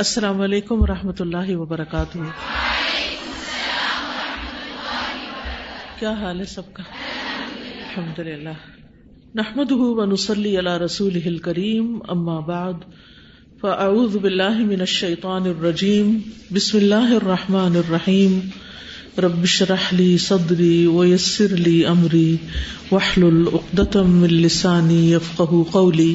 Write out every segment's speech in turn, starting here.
السلام علیکم و رحمۃ اللہ وبرکاتہ۔ کیا حال ہے سب کا؟ الحمد للہ نحمد ونسلی علی رسول کریم اما بعد، فاعوذ باللہ من الشیطان الرجیم، بسم اللہ الرحمن الرحیم۔ رب اشرح لي صدری ويسر لي امری، واحلل عقدة من لسانی يفقهوا قولی۔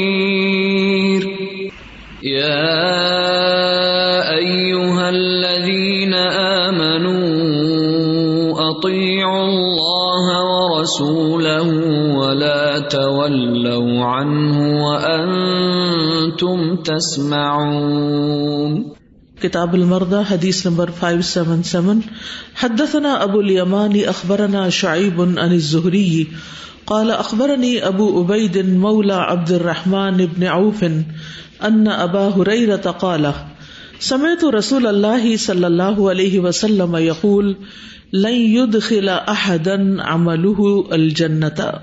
ورسوله ولا تولوا عنه وأنتم تسمعون. کتاب المردہ، حدیث نمبر 577 حدثنا ابو الیمانی اخبرنا شعیب عن الزہری. قال اخبرني ابو عبید مولى عبد الرحمن بن عوف ان ابا هريره قال، سمعت رسول الله صلى الله عليه وسلم يقول لن يدخل احدا عمله الجنه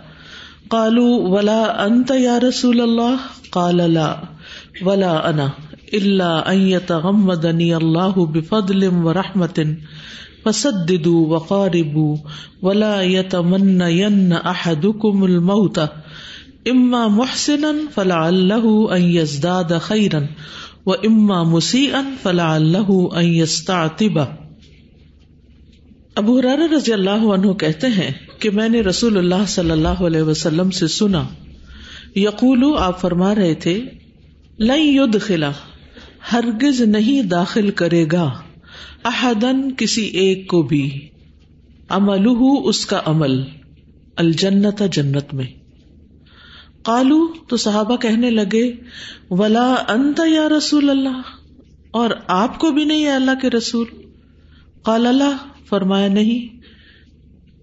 قالوا، ولا انت يا رسول الله؟ قال، لا، ولا انا الا ان يتغمدني الله بفضل ورحمه فسددوا وقاربوا، ولا يتمنين احدكم الموت. اما محسنا فلعله ان يزداد خيرا واما مسيئا فلعله ان يستعتب ابو ہرارہ رضی اللہ عنہ کہتے ہیں کہ میں نے رسول اللہ صلی اللہ علیہ وسلم سے سنا یقول آپ فرما رہے تھے، لن يدخلا ہرگز نہیں داخل کرے گا احدن کسی ایک کو بھی۔ عمل اس کا عمل، الجنت جنت میں۔ قالو تو صحابہ کہنے لگے، ولا انت یا رسول اللہ، اور آپ کو بھی نہیں ہے اللہ کے رسول۔ قال اللہ فرمایا نہیں،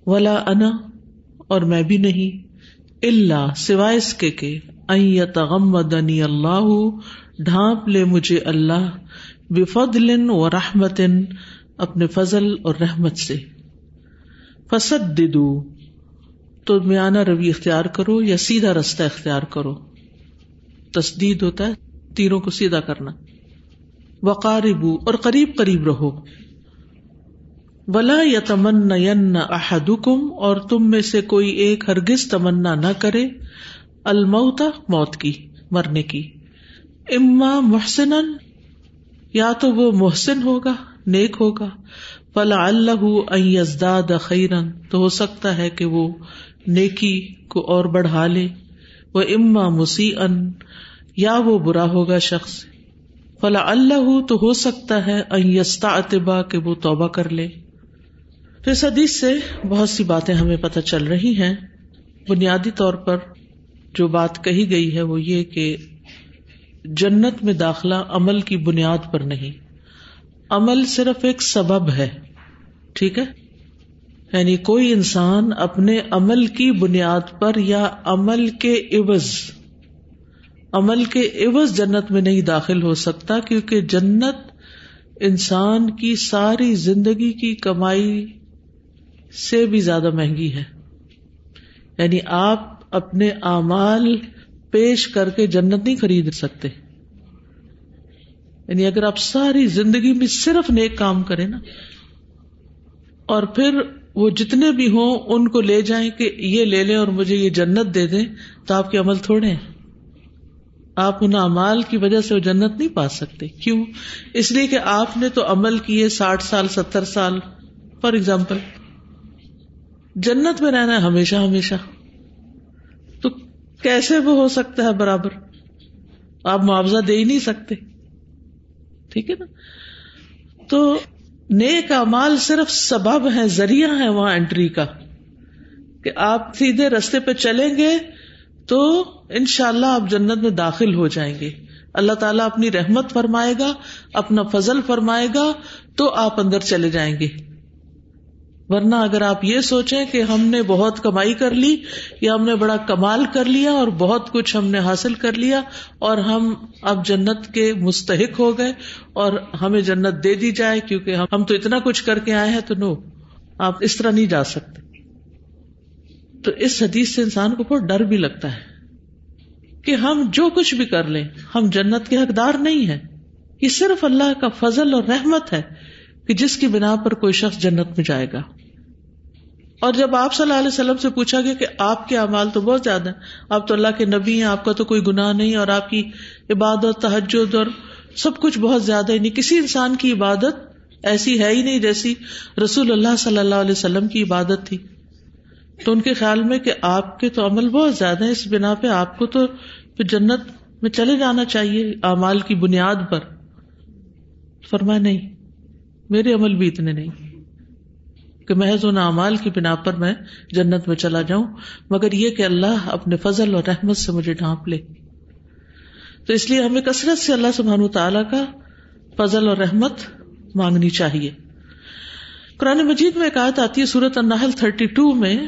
ولا انا اور میں بھی نہیں اللہ سوائے اس کے کہ تغمدنی اللہ، ڈھانپ لے مجھے اللہ بفضل و رحمت اپنے فضل اور رحمت سے۔ فسد ددو تو میانہ روی اختیار کرو یا سیدھا رستہ اختیار کرو۔ تصدید ہوتا ہے، تیروں کو سیدھا کرنا۔ وقاربو اور قریب قریب رہو۔ ولا یا تمن احدکم اور تم میں سے کوئی ایک ہرگز تمنا نہ کرے الموتا موت کی، مرنے کی۔ اما محسن یا تو وہ محسن ہوگا، نیک ہوگا۔ فلا اللہ ازداد خیرن تو ہو سکتا ہے کہ وہ نیکی کو اور بڑھا لے۔ وہ اما مسی ان یا وہ برا ہوگا شخص۔ فلا اللہ تو ہو سکتا ہے یستا اتبا کہ وہ توبہ کر لے۔ تو اس حدیث سے بہت سی باتیں ہمیں پتہ چل رہی ہیں۔ بنیادی طور پر جو بات کہی گئی ہے وہ یہ کہ جنت میں داخلہ عمل کی بنیاد پر نہیں۔ عمل صرف ایک سبب ہے، ٹھیک ہے؟ یعنی کوئی انسان اپنے عمل کی بنیاد پر یا عمل کے عوض، عمل کے عوض جنت میں نہیں داخل ہو سکتا کیونکہ جنت انسان کی ساری زندگی کی کمائی سے بھی زیادہ مہنگی ہے۔ یعنی آپ اپنے اعمال پیش کر کے جنت نہیں خرید سکتے۔ یعنی اگر آپ ساری زندگی میں صرف نیک کام کریں نا، اور پھر وہ جتنے بھی ہوں ان کو لے جائیں کہ یہ لے لیں اور مجھے یہ جنت دے دیں، تو آپ کے عمل تھوڑے ہیں۔ آپ ان امال کی وجہ سے وہ جنت نہیں پا سکتے۔ کیوں؟ اس لیے کہ آپ نے تو عمل کیے ساٹھ سال، ستر سال فار ایگزامپل جنت میں رہنا ہے ہمیشہ ہمیشہ۔ تو کیسے وہ ہو سکتا ہے برابر؟ آپ معاوضہ دے ہی نہیں سکتے۔ ٹھیک ہے نا؟ تو نیک امال صرف سبب ہے ذریعہ ہے وہاں انٹری کا۔ کہ آپ سیدھے رستے پہ چلیں گے تو ان شاء اللہ آپ جنت میں داخل ہو جائیں گے۔ اللہ تعالیٰ اپنی رحمت فرمائے گا، اپنا فضل فرمائے گا تو آپ اندر چلے جائیں گے۔ ورنہ اگر آپ یہ سوچیں کہ ہم نے بہت کمائی کر لی یا ہم نے بڑا کمال کر لیا اور بہت کچھ ہم نے حاصل کر لیا اور ہم اب جنت کے مستحق ہو گئے اور ہمیں جنت دے دی جائے کیونکہ ہم تو اتنا کچھ کر کے آئے ہیں تو نو، آپ اس طرح نہیں جا سکتے۔ تو اس حدیث سے انسان کو بہت ڈر بھی لگتا ہے کہ ہم جو کچھ بھی کر لیں، ہم جنت کے حقدار نہیں ہیں۔ یہ صرف اللہ کا فضل اور رحمت ہے۔ کہ جس کی بنا پر کوئی شخص جنت میں جائے گا۔ اور جب آپ صلی اللہ علیہ وسلم سے پوچھا گیا کہ آپ کے اعمال تو بہت زیادہ ہیں، آپ تو اللہ کے نبی ہیں، آپ کا تو کوئی گناہ نہیں اور آپ کی عبادت تحجد اور سب کچھ بہت زیادہ ہی یعنی نہیں کسی انسان کی عبادت ایسی ہے ہی نہیں جیسی رسول اللہ صلی اللہ علیہ وسلم کی عبادت تھی۔ تو ان کے خیال میں کہ آپ کے تو عمل بہت زیادہ ہے اس بنا پہ آپ کو تو جنت میں چلے جانا چاہیے اعمال کی بنیاد پر۔ فرمایا نہیں۔ میرے عمل بھی اتنے نہیں کہ محض ان اعمال کی بنا پر میں جنت میں چلا جاؤں، مگر یہ کہ اللہ اپنے فضل اور رحمت سے مجھے ڈھانپ لے۔ تو اس لیے ہمیں کثرت سے اللہ سبحان تعالی کا فضل اور رحمت مانگنی چاہیے۔ قرآن مجید میں ایک آیت آتی ہے سورت النحل تھرٹی ٹو میں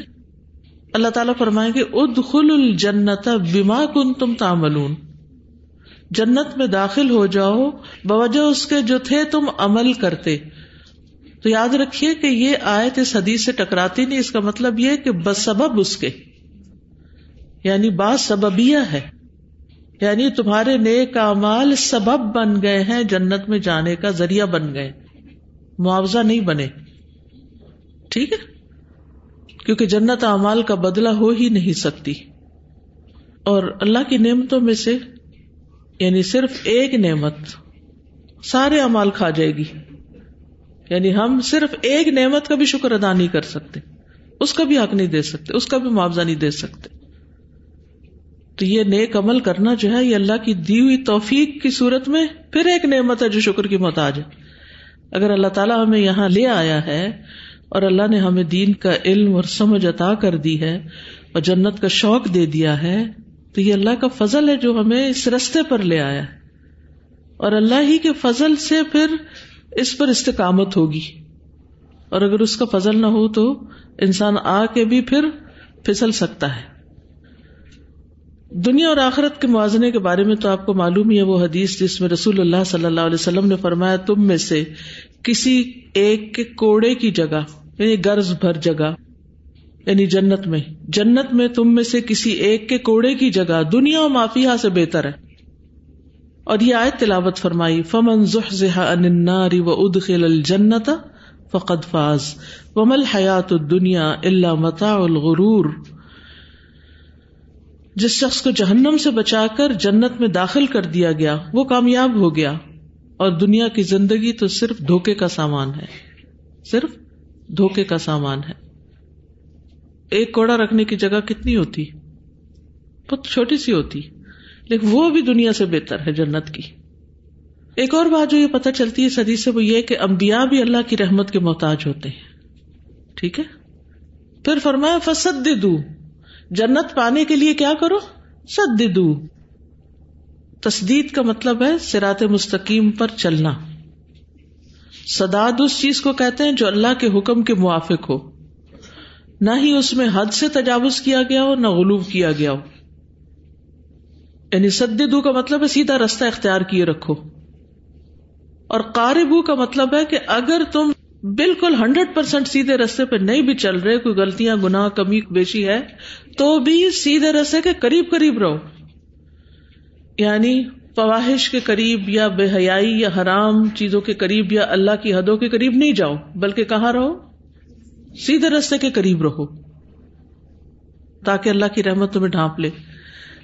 اللہ تعالیٰ فرمائیں گے اد خل الجنت بیما کن تم تاملون جنت میں داخل ہو جاؤ، بوجہ اس کے جو تھے تم عمل کرتے۔ تو یاد رکھیے کہ یہ آیت اس حدیث سے ٹکراتی نہیں، اس کا مطلب یہ کہ بسبب اس کے۔ یعنی با سببیہ ہے۔ یعنی تمہارے نیک امال سبب بن گئے ہیں، جنت میں جانے کا ذریعہ بن گئے۔ معاوضہ نہیں بنے۔ ٹھیک ہے؟ کیونکہ جنت اعمال کا بدلہ ہو ہی نہیں سکتی۔ اور اللہ کی نعمتوں میں سے یعنی صرف ایک نعمت سارے امال کھا جائے گی۔ یعنی ہم صرف ایک نعمت کا بھی شکر ادا نہیں کر سکتے۔ اس کا بھی حق نہیں دے سکتے، اس کا بھی معاوضہ نہیں دے سکتے۔ تو یہ نیک عمل کرنا جو ہے، یہ اللہ کی دی ہوئی توفیق کی صورت میں پھر ایک نعمت ہے جو شکر کی محتاج ہے۔ اگر اللہ تعالیٰ ہمیں یہاں لے آیا ہے اور اللہ نے ہمیں دین کا علم اور سمجھ عطا کر دی ہے اور جنت کا شوق دے دیا ہے تو یہ اللہ کا فضل ہے جو ہمیں اس رستے پر لے آیا اور اللہ ہی کے فضل سے پھر اس پر استقامت ہوگی۔ اور اگر اس کا فضل نہ ہو تو انسان آ کے بھی پھر پھسل سکتا ہے۔ دنیا اور آخرت کے موازنے کے بارے میں تو آپ کو معلوم ہی ہے وہ حدیث جس میں رسول اللہ صلی اللہ علیہ وسلم نے فرمایا، تم میں سے کسی ایک کے کوڑے کی جگہ یعنی گرز بھر جگہ یعنی جنت میں۔ جنت میں تم میں سے کسی ایک کے کوڑے کی جگہ دنیا و مافیا سے بہتر ہے۔ اور یہ آیت تلاوت فرمائی، فمن النار و ادخل الجنت فقد فاز۔ ومل حیات دنیا اللہ متا الغرور۔ جس شخص کو جہنم سے بچا کر جنت میں داخل کر دیا گیا، وہ کامیاب ہو گیا۔ اور دنیا کی زندگی تو صرف دھوکے کا سامان ہے۔ صرف دھوکے کا سامان ہے۔ ایک کوڑا رکھنے کی جگہ کتنی ہوتی؟ بہت چھوٹی سی ہوتی۔ لیکن وہ بھی دنیا سے بہتر ہے، جنت کی۔ ایک اور بات جو یہ پتہ چلتی ہے صدی سے، وہ یہ کہ امبیا بھی اللہ کی رحمت کے محتاج ہوتے ہیں۔ ٹھیک ہے؟ پھر فرمایا فسد دوں جنت پانے کے لیے کیا کرو؟ سد دوں تصدید کا مطلب ہے سرات مستقیم پر چلنا۔ سداد اس چیز کو کہتے ہیں جو اللہ کے حکم کے موافق ہو۔ نہ ہی اس میں حد سے تجاوز کیا گیا ہو، نہ غلوب کیا گیا ہو۔ یعنی سدو کا مطلب ہے سیدھا رستہ اختیار کیے رکھو۔ اور قاربو کا مطلب ہے کہ اگر تم بالکل ہنڈریڈ پرسینٹ سیدھے رستے پہ نہیں بھی چل رہے، کوئی غلطیاں گنا کمی، بیشی ہے، تو بھی سیدھے رستے کے قریب قریب رہو۔ یعنی فواہش کے قریب یا بے حیائی یا حرام چیزوں کے قریب یا اللہ کی حدوں کے قریب نہیں جاؤ، بلکہ کہاں رہو؟ سیدھے رستے کے قریب رہو تاکہ اللہ کی رحمت تمہیں ڈھانپ لے۔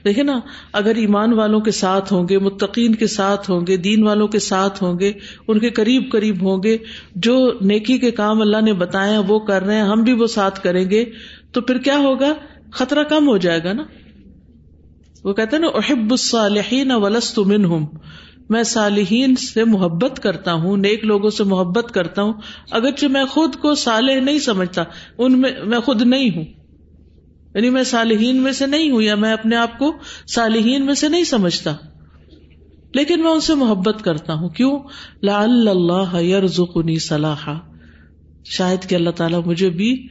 دیکھے نا، اگر ایمان والوں کے ساتھ ہوں گے، متقین کے ساتھ ہوں گے، دین والوں کے ساتھ ہوں گے، ان کے قریب قریب ہوں گے، جو نیکی کے کام اللہ نے بتایا وہ کر رہے ہیں، ہم بھی وہ ساتھ کریں گے، تو پھر کیا ہوگا؟ خطرہ کم ہو جائے گا نا۔ وہ کہتے ہیں نا، احب الصالحین ولست منہم میں صالحین سے محبت کرتا ہوں، نیک لوگوں سے محبت کرتا ہوں، اگرچہ میں خود کو صالح نہیں سمجھتا، ان میں میں خود نہیں ہوں۔ یعنی میں صالحین میں سے نہیں ہوں یا میں اپنے آپ کو صالحین میں سے نہیں سمجھتا۔ لیکن میں ان سے محبت کرتا ہوں۔ کیوں؟ لا اللہ یرزقنی صلاح شاید کہ اللہ تعالیٰ مجھے بھی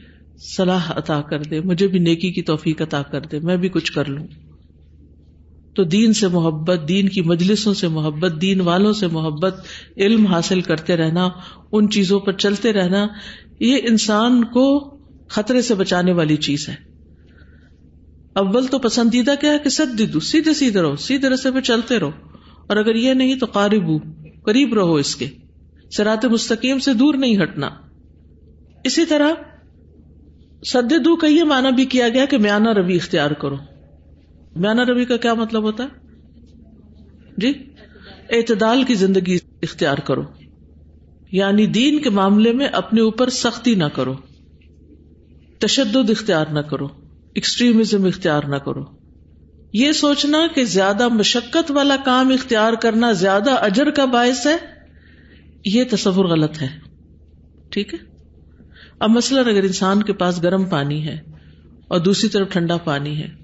صلاح عطا کر دے، مجھے بھی نیکی کی توفیق عطا کر دے، میں بھی کچھ کر لوں۔ تو دین سے محبت، دین کی مجلسوں سے محبت، دین والوں سے محبت، علم حاصل کرتے رہنا، ان چیزوں پر چلتے رہنا، یہ انسان کو خطرے سے بچانے والی چیز ہے۔ اول تو پسندیدہ کیا ہے کہ سد دو، سیدھے سیدھے رہو، سیدھے رستے پہ چلتے رہو۔ اور اگر یہ نہیں تو قارب قریب رہو اس کے۔ سرات مستقیم سے دور نہیں ہٹنا۔ اسی طرح سد دو کا یہ مانا بھی کیا گیا کہ میانہ روی اختیار کرو۔ میانہ روی کا کیا مطلب ہوتا ہے؟ جی؟ اعتدال کی زندگی اختیار کرو۔ یعنی دین کے معاملے میں اپنے اوپر سختی نہ کرو۔ تشدد اختیار نہ کرو۔ ایکسٹریمزم اختیار نہ کرو۔ یہ سوچنا کہ زیادہ مشقت والا کام اختیار کرنا زیادہ اجر کا باعث ہے، یہ تصور غلط ہے۔ ٹھیک ہے؟ اب مثلاً اگر انسان کے پاس گرم پانی ہے اور دوسری طرف ٹھنڈا پانی ہے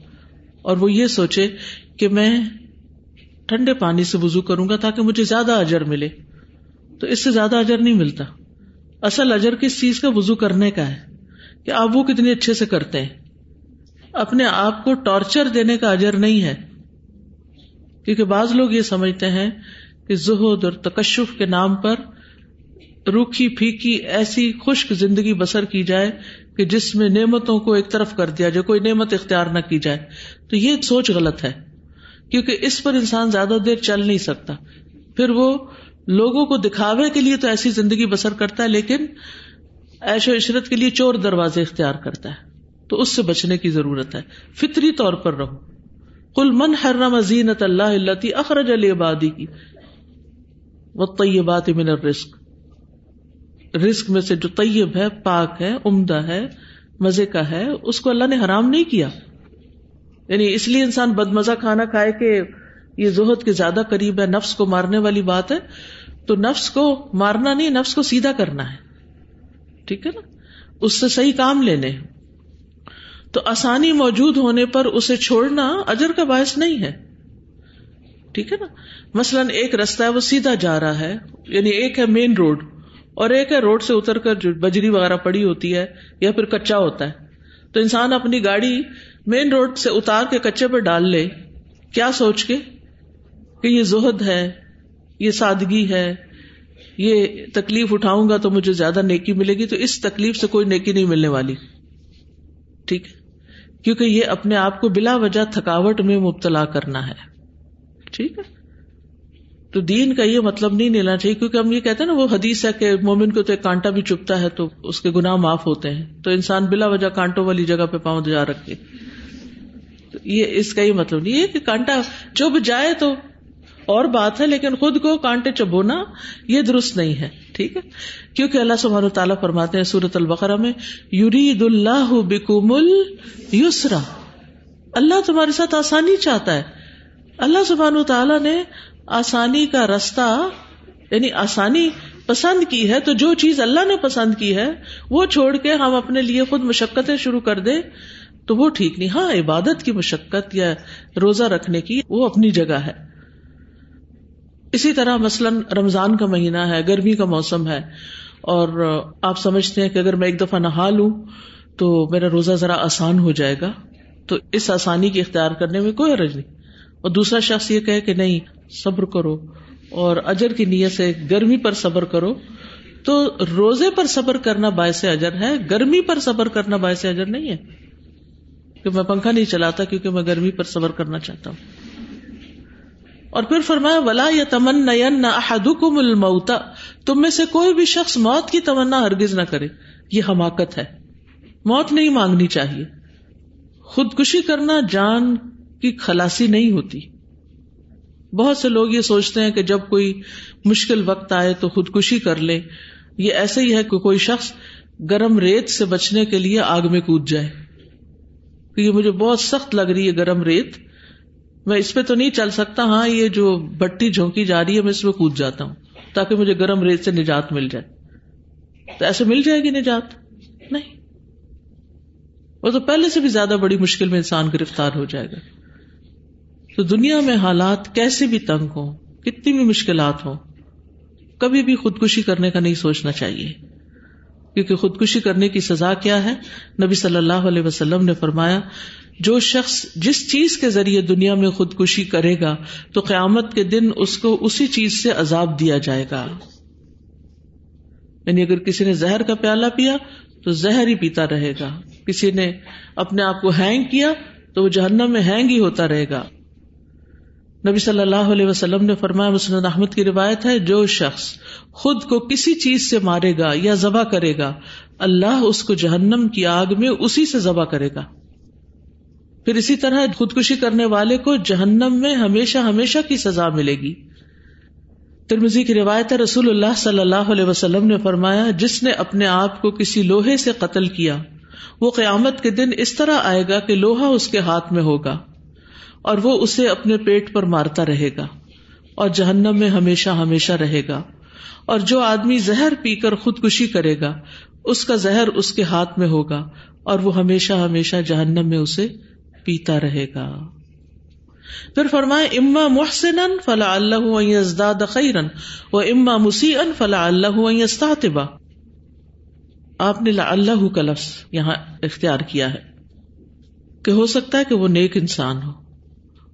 اور وہ یہ سوچے کہ میں ٹھنڈے پانی سے وزو کروں گا تاکہ مجھے زیادہ اجر ملے۔ تو اس سے زیادہ اجر نہیں ملتا۔ اصل اجر کس چیز کا؟ وزو کرنے کا ہے۔ کہ آپ وہ کتنے اچھے سے کرتے ہیں۔ اپنے آپ کو ٹارچر دینے کا اجر نہیں ہے۔ کیونکہ بعض لوگ یہ سمجھتے ہیں کہ زہد اور تکشف کے نام پر روکھی پھیکی ایسی خشک زندگی بسر کی جائے کہ جس میں نعمتوں کو ایک طرف کر دیا جائے، کوئی نعمت اختیار نہ کی جائے۔ تو یہ سوچ غلط ہے، کیونکہ اس پر انسان زیادہ دیر چل نہیں سکتا۔ پھر وہ لوگوں کو دکھاوے کے لیے تو ایسی زندگی بسر کرتا ہے، لیکن ایش و عشرت کے لیے چور دروازے اختیار کرتا ہے۔ تو اس سے بچنے کی ضرورت ہے۔ فطری طور پر رہو۔ کل من حرم زینت اللہ اللہ اخرج علی آبادی کی۔ وہ طیبات من الرزق۔ رزق میں سے جو طیب ہے، پاک ہے، عمدہ ہے، مزے کا ہے، اس کو اللہ نے حرام نہیں کیا۔ یعنی اس لیے انسان بد مزہ کھانا کھائے کہ یہ زہد کے زیادہ قریب ہے، نفس کو مارنے والی بات ہے۔ تو نفس کو مارنا نہیں، نفس کو سیدھا کرنا ہے۔ ٹھیک ہے نا؟ اس سے صحیح کام لینے تو آسانی موجود ہونے پر اسے چھوڑنا اجر کا باعث نہیں ہے۔ ٹھیک ہے نا؟ مثلاً ایک رستہ ہے، وہ سیدھا جا رہا ہے۔ یعنی ایک ہے مین روڈ۔ اور ایک ہے روڈ سے اتر کر جو بجری وغیرہ پڑی ہوتی ہے یا پھر کچا ہوتا ہے۔ تو انسان اپنی گاڑی مین روڈ سے اتار کے کچے پہ ڈال لے۔ کیا سوچ کے؟ کہ یہ زہد ہے، یہ سادگی ہے، یہ تکلیف اٹھاؤں گا تو مجھے زیادہ نیکی ملے گی۔ تو اس تکلیف سے کوئی نیکی نہیں ملنے والی۔ ٹھیک؟ ہے کیونکہ یہ اپنے آپ کو بلا وجہ تھکاوٹ میں مبتلا کرنا ہے۔ ٹھیک ہے؟ تو دین کا یہ مطلب نہیں لینا چاہیے، کیونکہ ہم یہ کہتے ہیں نا، وہ حدیث ہے کہ مومن کو تو ایک کانٹا بھی چپتا ہے تو اس کے گناہ معاف ہوتے ہیں۔ تو انسان بلا وجہ کانٹوں والی جگہ پہ پاؤں جا رکھے۔ تو یہ اس کا یہ مطلب نہیں ہے کہ کانٹا چب جائے تو اور بات ہے، لیکن خود کو کانٹے چبونا یہ درست نہیں ہے، ٹھیک ہے؟ کیونکہ اللہ سبحانہ تعالیٰ فرماتے ہیں سورت البقرہ میں یورید اللہ بکم السرا اللہ تمہارے ساتھ آسانی چاہتا ہے۔ اللہ سبحان تعالیٰ نے آسانی کا رستہ یعنی آسانی پسند کی ہے، تو جو چیز اللہ نے پسند کی ہے، وہ چھوڑ کے ہم اپنے لیے خود مشقتیں شروع کر دیں، تو وہ ٹھیک نہیں۔ ہاں عبادت کی مشقت یا روزہ رکھنے کی وہ اپنی جگہ ہے۔ اسی طرح مثلاً رمضان کا مہینہ ہے، گرمی کا موسم ہے، اور آپ سمجھتے ہیں کہ اگر میں ایک دفعہ نہا لوں، تو میرا روزہ ذرا آسان ہو جائے گا۔ تو اس آسانی کی اختیار کرنے میں کوئی حرج نہیں۔ اور دوسرا شخص یہ کہ نہیں، صبر کرو اور اجر کی نیت سے گرمی پر صبر کرو۔ تو روزے پر صبر کرنا باعث اجر ہے، گرمی پر صبر کرنا باعث اجر نہیں ہے۔ کہ میں پنکھا نہیں چلاتا کیونکہ میں گرمی پر صبر کرنا چاہتا ہوں۔ اور پھر فرمایا، ولا یا تمن نہ احدکم الموتا تم میں سے کوئی بھی شخص موت کی تمنا ہرگز نہ کرے۔ یہ حماقت ہے۔ موت نہیں مانگنی چاہیے۔ خودکشی کرنا، جان کی خلاسی نہیں ہوتی۔ بہت سے لوگ یہ سوچتے ہیں کہ جب کوئی مشکل وقت آئے تو خودکشی کر لے۔ یہ ایسے ہی ہے کہ کوئی شخص گرم ریت سے بچنے کے لیے آگ میں کود جائے۔ یہ مجھے بہت سخت لگ رہی ہے گرم ریت۔ میں اس پہ تو نہیں چل سکتا ہاں یہ جو بٹی جھونکی جا رہی ہے، میں اس میں کود جاتا ہوں تاکہ مجھے گرم ریت سے نجات مل جائے۔ تو ایسے مل جائے گی نجات؟ نہیں۔ وہ تو پہلے سے بھی زیادہ بڑی مشکل میں انسان گرفتار ہو جائے گا۔ تو دنیا میں حالات کیسے بھی تنگ ہوں، کتنی بھی مشکلات ہوں، کبھی بھی خودکشی کرنے کا نہیں سوچنا چاہیے۔ کیونکہ خودکشی کرنے کی سزا کیا ہے؟ نبی صلی اللہ علیہ وسلم نے فرمایا، جو شخص جس چیز کے ذریعے دنیا میں خودکشی کرے گا، تو قیامت کے دن اس کو اسی چیز سے عذاب دیا جائے گا۔ یعنی اگر کسی نے زہر کا پیالہ پیا، تو زہر ہی پیتا رہے گا۔ کسی نے اپنے آپ کو ہینگ کیا، تو وہ جہنم میں ہینگ ہی ہوتا رہے گا۔ نبی صلی اللہ علیہ وسلم نے فرمایا، مسند احمد کی روایت ہے، جو شخص خود کو کسی چیز سے مارے گا یا ذبح کرے گا، اللہ اس کو جہنم کی آگ میں اسی سے ذبح کرے گا۔ پھر اسی طرح خودکشی کرنے والے کو جہنم میں ہمیشہ ہمیشہ کی سزا ملے گی۔ ترمزی کی روایت رسول اللہ صلی اللہ علیہ وسلم نے فرمایا، جس نے اپنے آپ کو کسی لوہے سے قتل کیا، وہ قیامت کے دن اس طرح آئے گا کہ لوہا اس کے ہاتھ میں ہوگا۔ اور وہ اسے اپنے پیٹ پر مارتا رہے گا اور جہنم میں ہمیشہ ہمیشہ رہے گا اور جو آدمی زہر پی کر خودکشی کرے گا، اس کا زہر اس کے ہاتھ میں ہوگا اور وہ ہمیشہ ہمیشہ جہنم میں اسے پیتا رہے گا۔ پھر فرمائے، اما محسن فلا اللہ خیرن و اما مسیح فلا اللہ آپ نے اللہ کا لفظ یہاں اختیار کیا ہے کہ ہو سکتا ہے کہ وہ نیک انسان ہو۔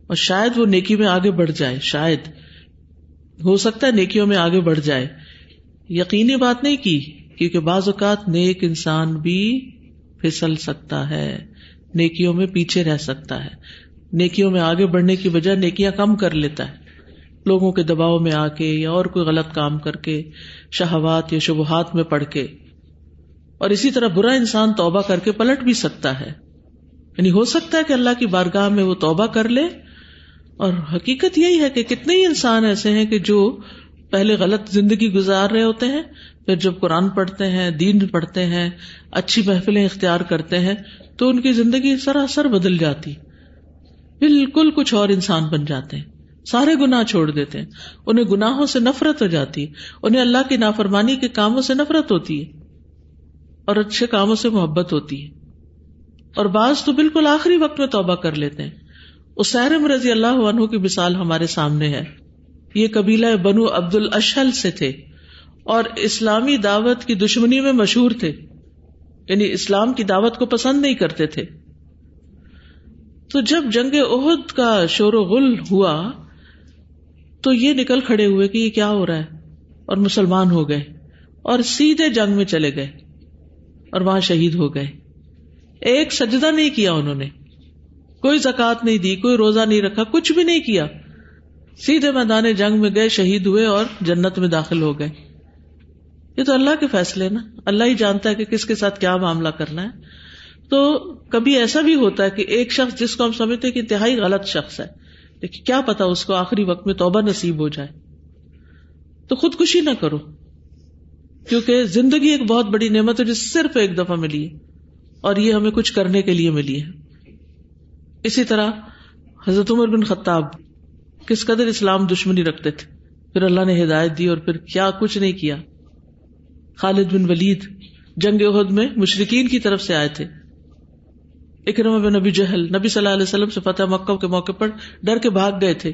اور شاید وہ نیکی میں آگے بڑھ جائے، شاید۔ ہو سکتا ہے نیکیوں میں آگے بڑھ جائے۔ یقینی بات نہیں کی، کیونکہ بعض اوقات نیک انسان بھی پھسل سکتا ہے، نیکیوں میں پیچھے رہ سکتا ہے۔ نیکیوں میں آگے بڑھنے کی وجہ نیکیاں کم کر لیتا ہے۔ لوگوں کے دباؤ میں آ کے یا اور کوئی غلط کام کر کے، شہوات یا شبہات میں پڑھ کے۔ اور اسی طرح برا انسان توبہ کر کے پلٹ بھی سکتا ہے۔ یعنی ہو سکتا ہے کہ اللہ کی بارگاہ میں وہ توبہ کر لے اور حقیقت یہی ہے کہ کتنے ہی انسان ایسے ہیں کہ جو پہلے غلط زندگی گزار رہے ہوتے ہیں، پھر جب قرآن پڑھتے ہیں، دین پڑھتے ہیں، اچھی محفلیں اختیار کرتے ہیں، تو ان کی زندگی سراسر بدل جاتی۔ بالکل کچھ اور انسان بن جاتے ہیں۔ سارے گناہ چھوڑ دیتے ہیں۔ انہیں گناہوں سے نفرت ہو جاتی۔ ہے انہیں اللہ کی نافرمانی کے کاموں سے نفرت ہوتی ہے۔ اور اچھے کاموں سے محبت ہوتی ہے۔ اور بعض تو بالکل آخری وقت میں توبہ کر لیتے ہیں۔ اسیرم رضی اللہ عنہ کی مثال ہمارے سامنے ہے۔ یہ قبیلہ بنو عبد الشل سے تھے اور اسلامی دعوت کی دشمنی میں مشہور تھے یعنی اسلام کی دعوت کو پسند نہیں کرتے تھے۔ تو جب جنگ عہد کا شور و غل ہوا، تو یہ نکل کھڑے ہوئے کہ یہ کیا ہو رہا ہے اور مسلمان ہو گئے اور سیدھے جنگ میں چلے گئے اور وہاں شہید ہو گئے۔ ایک سجدہ نہیں کیا انہوں نے۔ کوئی زکات نہیں دی، کوئی روزہ نہیں رکھا، کچھ بھی نہیں کیا۔ سیدھے میدان جنگ میں گئے، شہید ہوئے اور جنت میں داخل ہو گئے۔ یہ تو اللہ کے فیصلے نا۔ اللہ ہی جانتا ہے کہ کس کے ساتھ کیا معاملہ کرنا ہے۔ تو کبھی ایسا بھی ہوتا ہے کہ ایک شخص جس کو ہم سمجھتے کہ انتہائی غلط شخص ہے، لیکن کیا پتا اس کو آخری وقت میں توبہ نصیب ہو جائے۔ تو خودکشی نہ کرو، کیونکہ زندگی ایک بہت بڑی نعمت ہے جو صرف ایک دفعہ ملی ہے اور یہ ہمیں کچھ کرنے کے لیے ملی ہے۔ اسی طرح حضرت عمر بن خطاب کس قدر اسلام دشمنی رکھتے تھے؟ پھر اللہ نے ہدایت دی اور پھر کیا کچھ نہیں کیا۔ خالد بن ولید جنگ عہد میں مشرقین کی طرف سے آئے تھے۔ اکرم بن نبی جہل نبی صلی اللہ علیہ وسلم سے فتح مکہ کے موقع پر ڈر کے بھاگ گئے تھے۔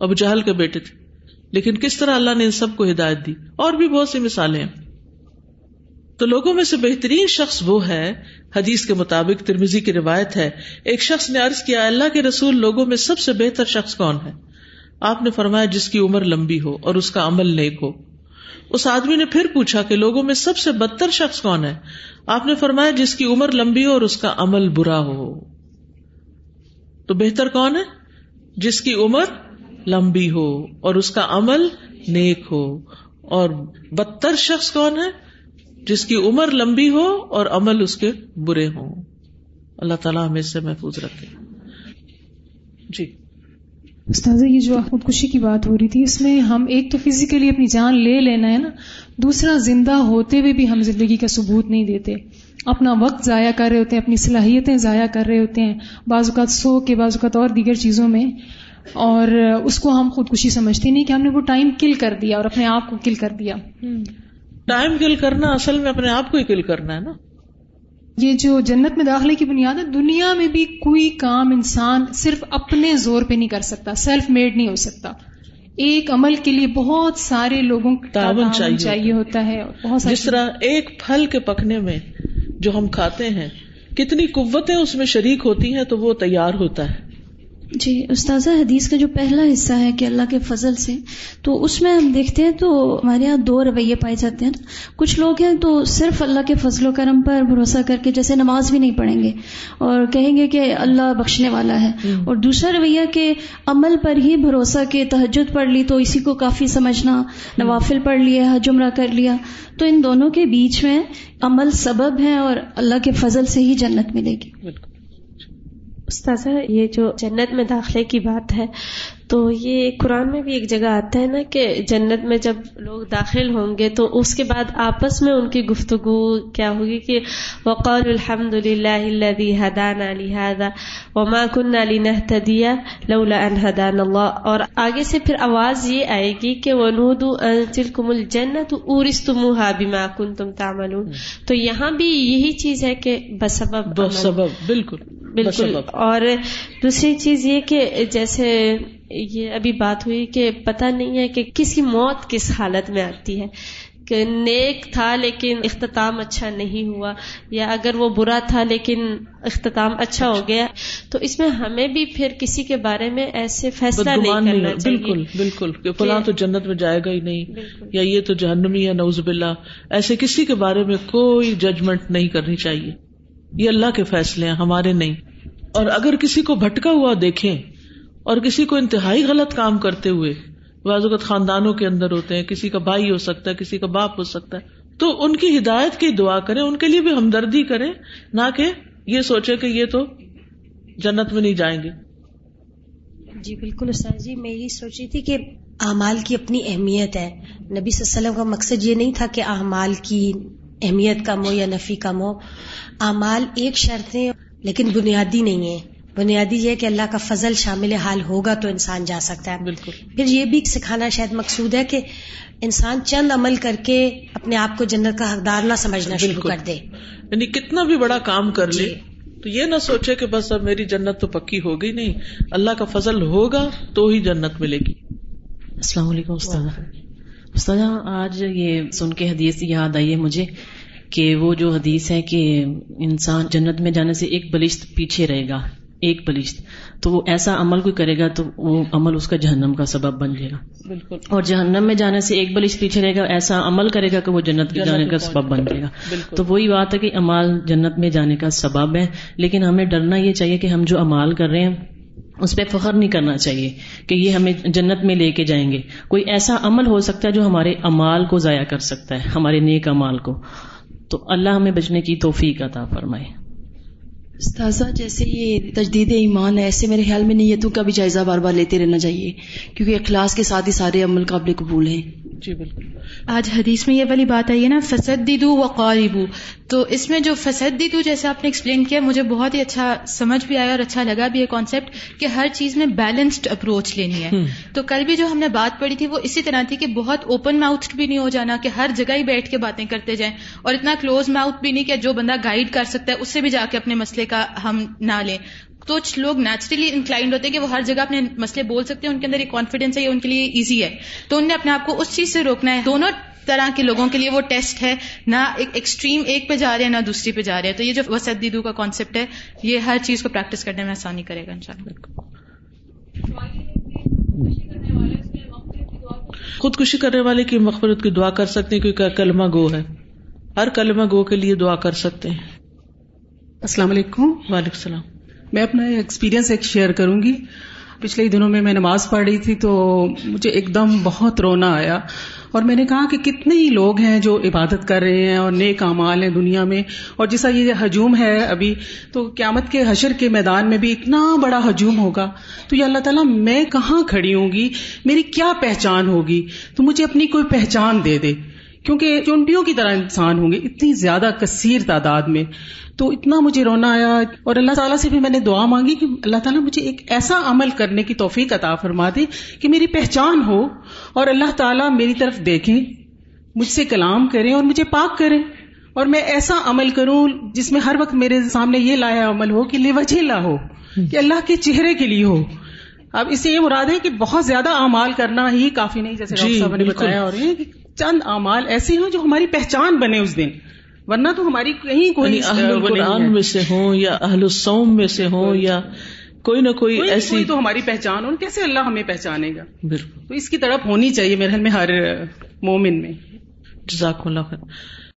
ابو جہل کے بیٹے تھے۔ لیکن کس طرح اللہ نے ان سب کو ہدایت دی؟ اور بھی بہت سی مثالیں ہیں۔ تو لوگوں میں سے بہترین شخص وہ ہے، حدیث کے مطابق ترمیزی کی روایت ہے، ایک شخص نے عرض کیا، اللہ کے رسول لوگوں میں سب سے بہتر شخص کون ہے؟ آپ نے فرمایا، جس کی عمر لمبی ہو اور اس کا عمل نیک ہو۔ اس آدمی نے پھر پوچھا کہ لوگوں میں سب سے بدتر شخص کون ہے؟ آپ نے فرمایا، جس کی عمر لمبی ہو اور اس کا عمل برا ہو۔ تو بہتر کون ہے؟ جس کی عمر لمبی ہو اور اس کا عمل نیک ہو۔ اور بدتر شخص کون ہے؟ جس کی عمر لمبی ہو اور عمل اس کے برے ہوں۔ اللہ تعالیٰ ہمیں اس سے محفوظ رکھے۔ جی۔ استاذ یہ جو خودکشی کی بات ہو رہی تھی اس میں ہم ایک تو فزیکلی اپنی جان لے لینا ہے نا دوسرا زندہ ہوتے ہوئے بھی ہم زندگی کا ثبوت نہیں دیتے۔ اپنا وقت ضائع کر رہے ہوتے ہیں اپنی صلاحیتیں ضائع کر رہے ہوتے ہیں بعض اوقات سو کے بعض اوقات اور دیگر چیزوں میں۔ اور اس کو ہم خودکشی سمجھتے نہیں کہ ہم نے وہ ٹائم کل کر دیا اور اپنے آپ کو کل کر دیا۔ ٹائم کل کرنا اصل میں اپنے آپ کو ہی کل کرنا ہے نا۔ یہ جو جنت میں داخلے کی بنیاد ہے دنیا میں بھی کوئی کام انسان صرف اپنے زور پہ نہیں کر سکتا سیلف میڈ نہیں ہو سکتا۔ ایک عمل کے لیے بہت سارے لوگوں کا تعاون چاہیے چاہیے ہوتا ہے بہت جس طرح ایک پھل کے پکنے میں جو ہم کھاتے ہیں کتنی قوتیں اس میں شریک ہوتی ہیں تو وہ تیار ہوتا ہے۔ جی استاذہ حدیث کا جو پہلا حصہ ہے کہ اللہ کے فضل سے تو اس میں ہم دیکھتے ہیں تو ہمارے یہاں دو رویے پائے جاتے ہیں کچھ لوگ ہیں تو صرف اللہ کے فضل و کرم پر بھروسہ کر کے جیسے نماز بھی نہیں پڑھیں گے اور کہیں گے کہ اللہ بخشنے والا ہے۔ اور دوسرا رویہ کہ عمل پر ہی بھروسہ کہ تہجد پڑھ لی تو اسی کو کافی سمجھنا نوافل پڑھ لیا حجمرہ کر لیا۔ تو ان دونوں کے بیچ میں عمل سبب ہے اور اللہ کے فضل سے ہی جنت ملے گی۔ بالکل۔ استاذہ یہ جو جنت میں داخلے کی بات ہے تو یہ قرآن میں بھی ایک جگہ آتا ہے نا کہ جنت میں جب لوگ داخل ہوں گے تو اس کے بعد آپس میں ان کی گفتگو کیا ہوگی کہ وقال الحمد للہ حدان علی وما کن علی نحتدیہ لولا ان حدان اللہ اور آگے سے پھر آواز یہ آئے گی کہ ونود تلکم الجنت اورستموها بما کنتم تعملون۔ تو یہاں بھی یہی چیز ہے کہ بسبب عمل۔ سبب بالکل۔ بالکل۔ اور دوسری چیز یہ کہ جیسے یہ ابھی بات ہوئی کہ پتہ نہیں ہے کہ کس کی موت کس حالت میں آتی ہے۔ کہ نیک تھا لیکن اختتام اچھا نہیں ہوا یا اگر وہ برا تھا لیکن اختتام اچھا ہو گیا۔ تو اس میں ہمیں بھی پھر کسی کے بارے میں ایسے فیصلہ نہیں کرنا چاہیے۔ بالکل بالکل۔ کہ فلاں تو جنت میں جائے گا ہی نہیں۔ یا یہ تو جہنمی ہے نوز باللہ۔ ایسے کسی کے بارے میں کوئی ججمنٹ نہیں کرنی چاہیے۔ یہ اللہ کے فیصلے ہیں، ہمارے نہیں۔ اور اگر کسی کو بھٹکا ہوا دیکھیں اور کسی کو انتہائی غلط کام کرتے ہوئے بعض اوقات خاندانوں کے اندر ہوتے ہیں، کسی کا بھائی ہو سکتا ہے، کسی کا باپ ہو سکتا ہے، تو ان کی ہدایت کی دعا کریں، ان کے لیے بھی ہمدردی کریں، نہ کہ یہ سوچے کہ یہ تو جنت میں نہیں جائیں گے۔ جی بالکل استاد جی میں یہی سوچ رہی تھی کہ اعمال کی اپنی اہمیت ہے۔ نبی صلی اللہ علیہ وسلم کا مقصد یہ نہیں تھا کہ اعمال کی اہمیت کم ہو یا نفی کم ہو اعمال ایک شرط ہے لیکن بنیادی نہیں ہے بنیادی یہ کہ اللہ کا فضل شامل حال ہوگا تو انسان جا سکتا ہے۔ بالکل۔ پھر یہ بھی سکھانا شاید مقصود ہے کہ انسان چند عمل کر کے اپنے آپ کو جنت کا حقدار نہ سمجھنا شروع۔ کر دے۔ یعنی کتنا بھی بڑا کام کر لے جی۔ تو یہ نہ سوچے کہ بس اب میری جنت تو پکی ہو گئی نہیں اللہ کا فضل ہوگا تو ہی جنت ملے گی۔ السلام علیکم استاد استاد آج یہ سن کے حدیث یاد آئی ہے مجھے کہ وہ جو حدیث ہے کہ انسان جنت میں جانے سے ایک بلشت پیچھے رہے گا ایک بلشت تو وہ ایسا عمل کوئی کرے گا تو وہ عمل اس کا جہنم کا سبب بن جائے گا۔ بالکل۔ اور جہنم میں جانے سے ایک بلش پیچھے رہے گا ایسا عمل کرے گا کہ وہ جنت میں جانے کا سبب بن جائے گا۔ تو وہی بات ہے کہ امال جنت میں جانے کا سبب ہے لیکن ہمیں ڈرنا یہ چاہیے کہ ہم جو امال کر رہے ہیں اس پہ فخر نہیں کرنا چاہیے کہ یہ ہمیں جنت میں لے کے جائیں گے۔ کوئی ایسا عمل ہو سکتا ہے جو ہمارے امال کو ضائع کر سکتا ہے، ہمارے نیک امال کو۔ تو اللہ ہمیں بچنے کی توفیق عطا فرمائے۔ استاذہ جیسے یہ تجدید ایمان ہے ایسے میرے خیال میں نیتوں کا بھی جائزہ بار بار لیتے رہنا چاہیے کیونکہ اخلاص کے ساتھ ہی سارے عمل قابل قبول ہیں۔ جی بالکل۔ آج حدیث میں یہ والی بات آئی ہے نا فسد دیدو و قاربو تو اس میں جو فسد دیدو جیسے آپ نے ایکسپلین کیا مجھے بہت ہی اچھا سمجھ بھی آیا اور اچھا لگا بھی یہ کانسیپٹ کہ ہر چیز میں بیلنسڈ اپروچ لینی ہے۔ تو کل بھی جو ہم نے بات پڑھی تھی وہ اسی طرح تھی کہ بہت اوپن ماؤتھ بھی نہیں ہو جانا کہ ہر جگہ ہی بیٹھ کے باتیں کرتے جائیں اور اتنا کلوز ماؤتھ بھی نہیں کہ جو بندہ گائیڈ کر سکتا ہے اس سے بھی جا کے اپنے مسئلے کا ہم نہ لیں۔ کچھ لوگ نیچرلی انکلائنڈ ہوتے ہیں کہ وہ ہر جگہ اپنے مسئلے بول سکتے ہیں، ان کے اندر ایک کانفیڈینس ہے، یہ ان کے لیے ایزی ہے۔ تو ان نے اپنے آپ کو اس چیز سے روکنا ہے۔ دونوں طرح کے لوگوں کے لیے وہ ٹیسٹ ہے، نہ ایک ایکسٹریم ایک پہ جا رہے ہیں، نہ دوسری پہ جا رہے ہیں۔ تو یہ جو وسدیدو کا کانسیپٹ ہے، یہ ہر چیز کو پریکٹس کرنے میں آسانی کرے گا انشاءاللہ۔ خودکشی کرنے والے کی مغفرت کی دعا کر سکتے ہیں، کیونکہ کلمہ گو ہے۔ ہر کلمہ گو کے لیے دعا کر سکتے ہیں۔ السلام علیکم۔ وعلیکم السلام۔ میں اپنا ایکسپیرینس ایک شیئر کروں گی۔ پچھلے دنوں میں میں نماز پڑھ رہی تھی تو مجھے ایک دم بہت رونا آیا۔ اور میں نے کہا کہ کتنے ہی لوگ ہیں جو عبادت کر رہے ہیں اور نیک اعمال ہیں دنیا میں۔ اور جیسا یہ ہجوم ہے ابھی تو قیامت کے حشر کے میدان میں بھی اتنا بڑا ہجوم ہوگا۔ تو یہ اللہ تعالیٰ میں کہاں کھڑی ہوں گی؟ میری کیا پہچان ہوگی؟ تو مجھے اپنی کوئی پہچان دے دے۔ کیونکہ چونٹیوں کی طرح انسان ہوں گے اتنی زیادہ کثیر تعداد میں۔ تو اتنا مجھے رونا آیا اور اللہ تعالیٰ سے بھی میں نے دعا مانگی کہ اللہ تعالیٰ مجھے ایک ایسا عمل کرنے کی توفیق عطا فرما دے کہ میری پہچان ہو اور اللہ تعالیٰ میری طرف دیکھیں مجھ سے کلام کریں اور مجھے پاک کریں۔ اور میں ایسا عمل کروں جس میں ہر وقت میرے سامنے یہ لایا عمل ہو کہ لے وجہ لا ہو کہ اللہ کے چہرے کے لیے ہو۔ اب اس سے یہ مراد ہے کہ بہت زیادہ اعمال کرنا ہی کافی نہیں جیسے جی، صاحب نے بالکل۔ بتایا اور چند اعمال ایسے ہوں جو ہماری پہچان بنے اس دن ورنہ تو ہماری کہیں کوئی یعنی ہے۔ میں سے ہوں یا اہل السوم میں سے ہوں یا کوئی نہ کوئی ایسی تو ہماری پہچان ہو کیسے اللہ ہمیں پہچانے گا؟ بالکل۔ تو اس کی طرف ہونی چاہیے میرے میں ہر مومن میں۔ جزاک اللہ خیر۔